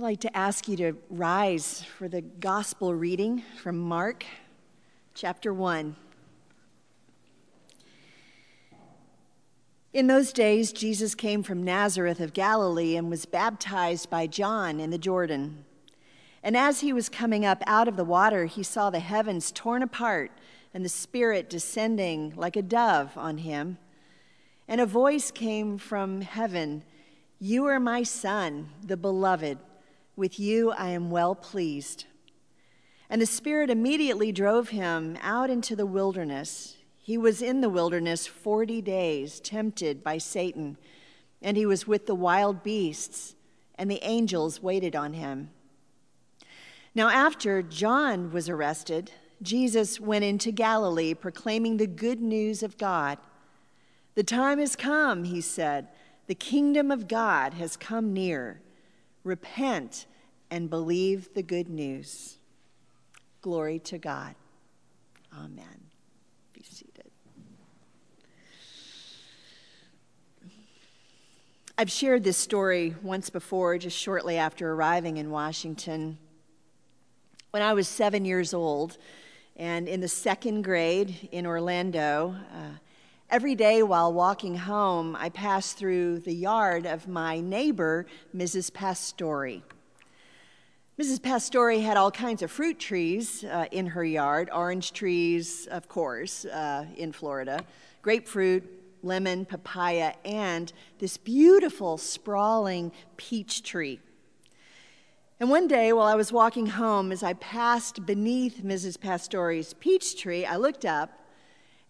I'd like to ask you to rise for the gospel reading from Mark chapter 1. In those days, Jesus came from Nazareth of Galilee and was baptized by John in the Jordan. And as he was coming up out of the water, he saw the heavens torn apart and the Spirit descending like a dove on him. And a voice came from heaven You are my Son, the beloved. With you I am well pleased. And the Spirit immediately drove him out into the wilderness. He was in the wilderness 40 days, tempted by Satan, and he was with the wild beasts, and the angels waited on him. Now, after John was arrested, Jesus went into Galilee proclaiming the good news of God. The time has come, he said. The kingdom of God has come near. Repent and believe the good news. Glory to God. Amen. Be seated. I've shared this story once before, just shortly after arriving in Washington. When I was seven years old, and in the second grade in Orlando, uh, every day while walking home, I passed through the yard of my neighbor, Mrs. Pastore. Mrs. Pastore had all kinds of fruit trees uh, in her yard orange trees, of course, uh, in Florida, grapefruit, lemon, papaya, and this beautiful, sprawling peach tree. And one day, while I was walking home, as I passed beneath Mrs. Pastore's peach tree, I looked up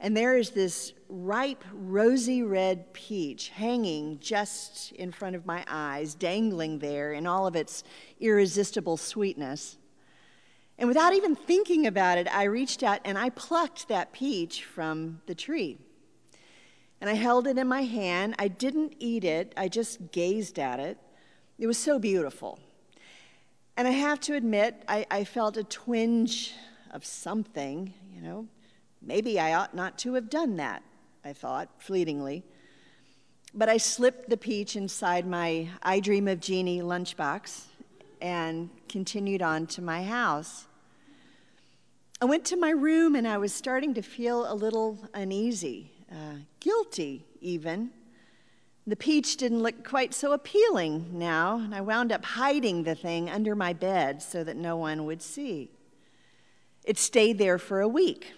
and there is this ripe, rosy red peach hanging just in front of my eyes, dangling there in all of its irresistible sweetness. And without even thinking about it, I reached out and I plucked that peach from the tree. And I held it in my hand. I didn't eat it, I just gazed at it. It was so beautiful. And I have to admit, I, I felt a twinge of something, you know, Maybe I ought not to have done that, I thought fleetingly. But I slipped the peach inside my I Dream of Jeannie lunchbox and continued on to my house. I went to my room and I was starting to feel a little uneasy, uh, guilty even. The peach didn't look quite so appealing now, and I wound up hiding the thing under my bed so that no one would see. It stayed there for a week.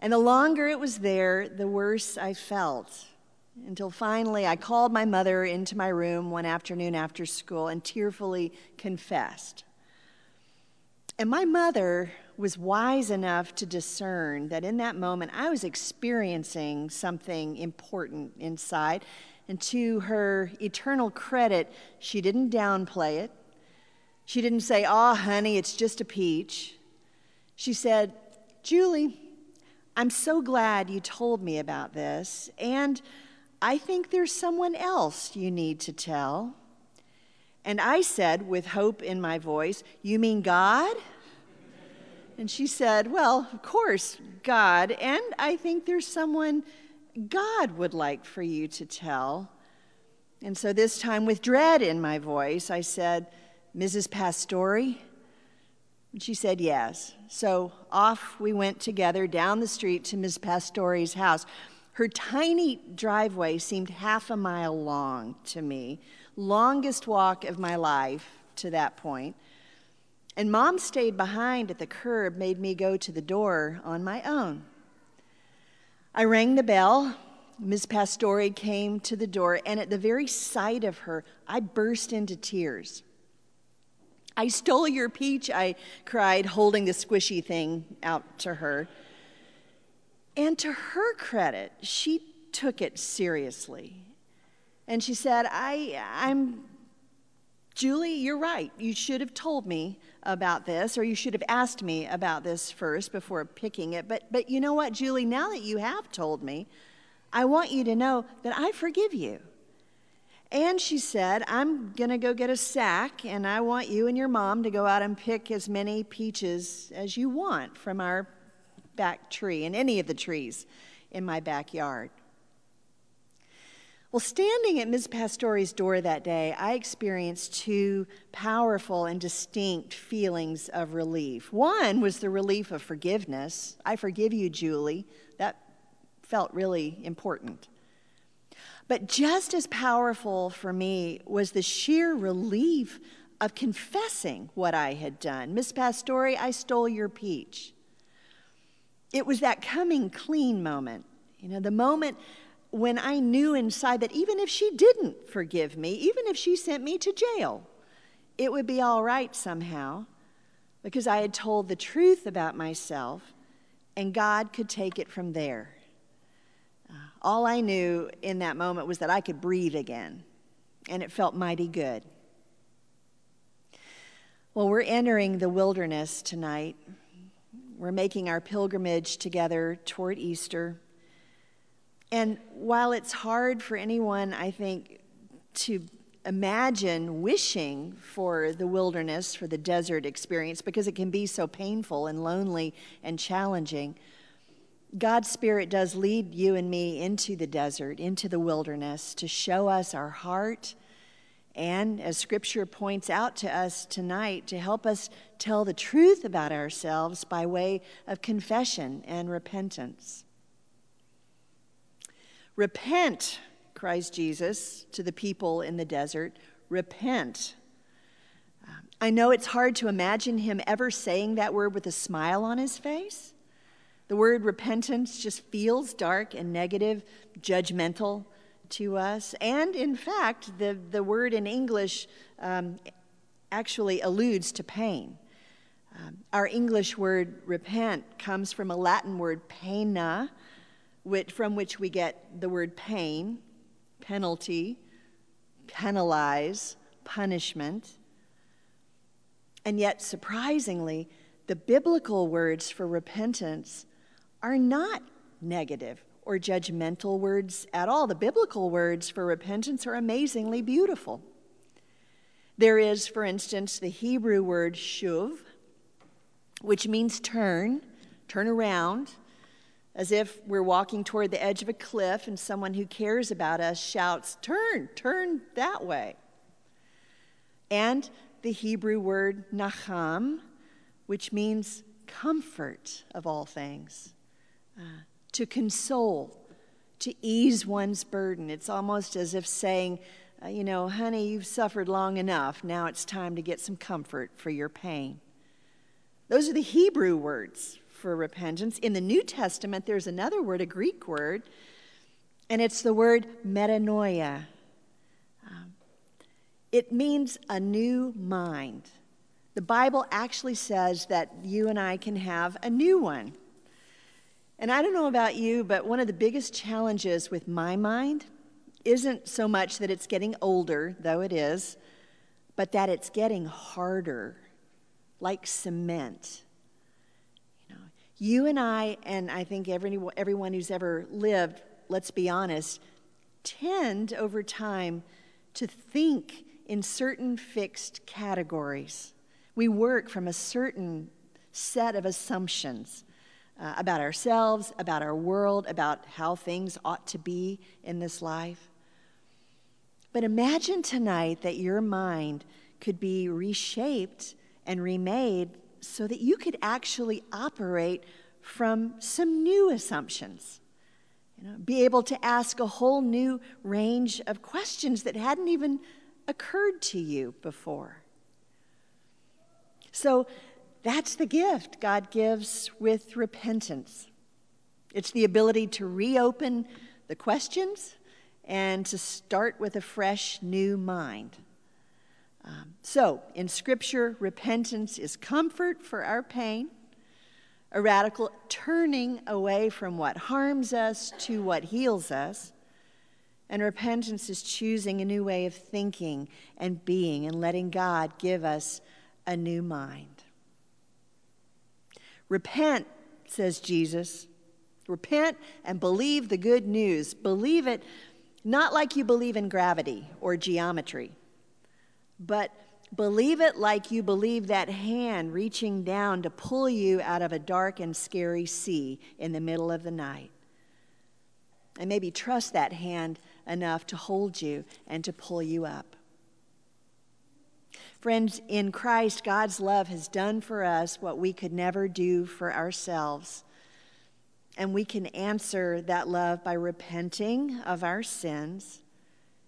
And the longer it was there, the worse I felt. Until finally, I called my mother into my room one afternoon after school and tearfully confessed. And my mother was wise enough to discern that in that moment I was experiencing something important inside. And to her eternal credit, she didn't downplay it. She didn't say, Oh, honey, it's just a peach. She said, Julie, I'm so glad you told me about this, and I think there's someone else you need to tell. And I said, with hope in my voice, You mean God? And she said, Well, of course, God. And I think there's someone God would like for you to tell. And so this time, with dread in my voice, I said, Mrs. Pastore, and she said yes. So off we went together down the street to Miss Pastore's house. Her tiny driveway seemed half a mile long to me, longest walk of my life to that point. And mom stayed behind at the curb, made me go to the door on my own. I rang the bell. Miss Pastore came to the door, and at the very sight of her, I burst into tears. I stole your peach, I cried, holding the squishy thing out to her. And to her credit, she took it seriously. And she said, I, I'm, Julie, you're right. You should have told me about this, or you should have asked me about this first before picking it. But, but you know what, Julie, now that you have told me, I want you to know that I forgive you. And she said, I'm going to go get a sack, and I want you and your mom to go out and pick as many peaches as you want from our back tree and any of the trees in my backyard. Well, standing at Ms. Pastore's door that day, I experienced two powerful and distinct feelings of relief. One was the relief of forgiveness. I forgive you, Julie. That felt really important. But just as powerful for me was the sheer relief of confessing what I had done. Miss Pastore, I stole your peach. It was that coming clean moment, you know, the moment when I knew inside that even if she didn't forgive me, even if she sent me to jail, it would be all right somehow because I had told the truth about myself and God could take it from there. All I knew in that moment was that I could breathe again, and it felt mighty good. Well, we're entering the wilderness tonight. We're making our pilgrimage together toward Easter. And while it's hard for anyone, I think, to imagine wishing for the wilderness, for the desert experience, because it can be so painful and lonely and challenging, God's Spirit does lead you and me into the desert, into the wilderness, to show us our heart. And as Scripture points out to us tonight, to help us tell the truth about ourselves by way of confession and repentance. Repent, cries Jesus to the people in the desert. Repent. Um, I know it's hard to imagine him ever saying that word with a smile on his face. The word repentance just feels dark and negative, judgmental to us. And in fact, the, the word in English um, actually alludes to pain. Um, our English word repent comes from a Latin word poena, which, from which we get the word pain, penalty, penalize, punishment. And yet, surprisingly, the biblical words for repentance are not negative or judgmental words at all. The biblical words for repentance are amazingly beautiful. There is, for instance, the Hebrew word shuv, which means turn, turn around as if we're walking toward the edge of a cliff and someone who cares about us shouts, Turn, turn that way. And the Hebrew word nacham, which means comfort of all things, to console, to ease one's burden. It's almost as if saying, uh, you know, honey, you've suffered long enough. Now it's time to get some comfort for your pain. Those are the Hebrew words for repentance. In the New Testament, there's another word, a Greek word, and it's the word metanoia. Um, it means a new mind. The Bible actually says that you and I can have a new one. And I don't know about you, but one of the biggest challenges with my mind isn't so much that it's getting older, though it is, but that it's getting harder, like cement. You know, you and I, and I think every, everyone who's ever lived, let's be honest, tend over time to think in certain fixed categories. We work from a certain set of assumptions uh, about ourselves, about our world, about how things ought to be in this life. But imagine tonight that your mind could be reshaped and remade so that you could actually operate from some new assumptions. You know, be able to ask a whole new range of questions that hadn't even occurred to you before. So that's the gift God gives with repentance. It's the ability to reopen the questions and to start with a fresh new mind. Um, so, in Scripture, repentance is comfort for our pain, a radical turning away from what harms us to what heals us. And repentance is choosing a new way of thinking and being and letting God give us a new mind. Repent, says Jesus. Repent and believe the good news. Believe it not like you believe in gravity or geometry but believe it like you believe that hand reaching down to pull you out of a dark and scary sea in the middle of the night. And maybe trust that hand enough to hold you and to pull you up. Friends, in Christ, God's love has done for us what we could never do for ourselves. And we can answer that love by repenting of our sins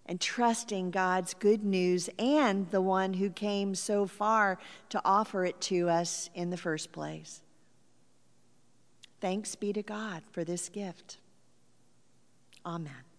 and trusting God's good news and the one who came so far to offer it to us in the first place. Thanks be to God for this gift. Amen.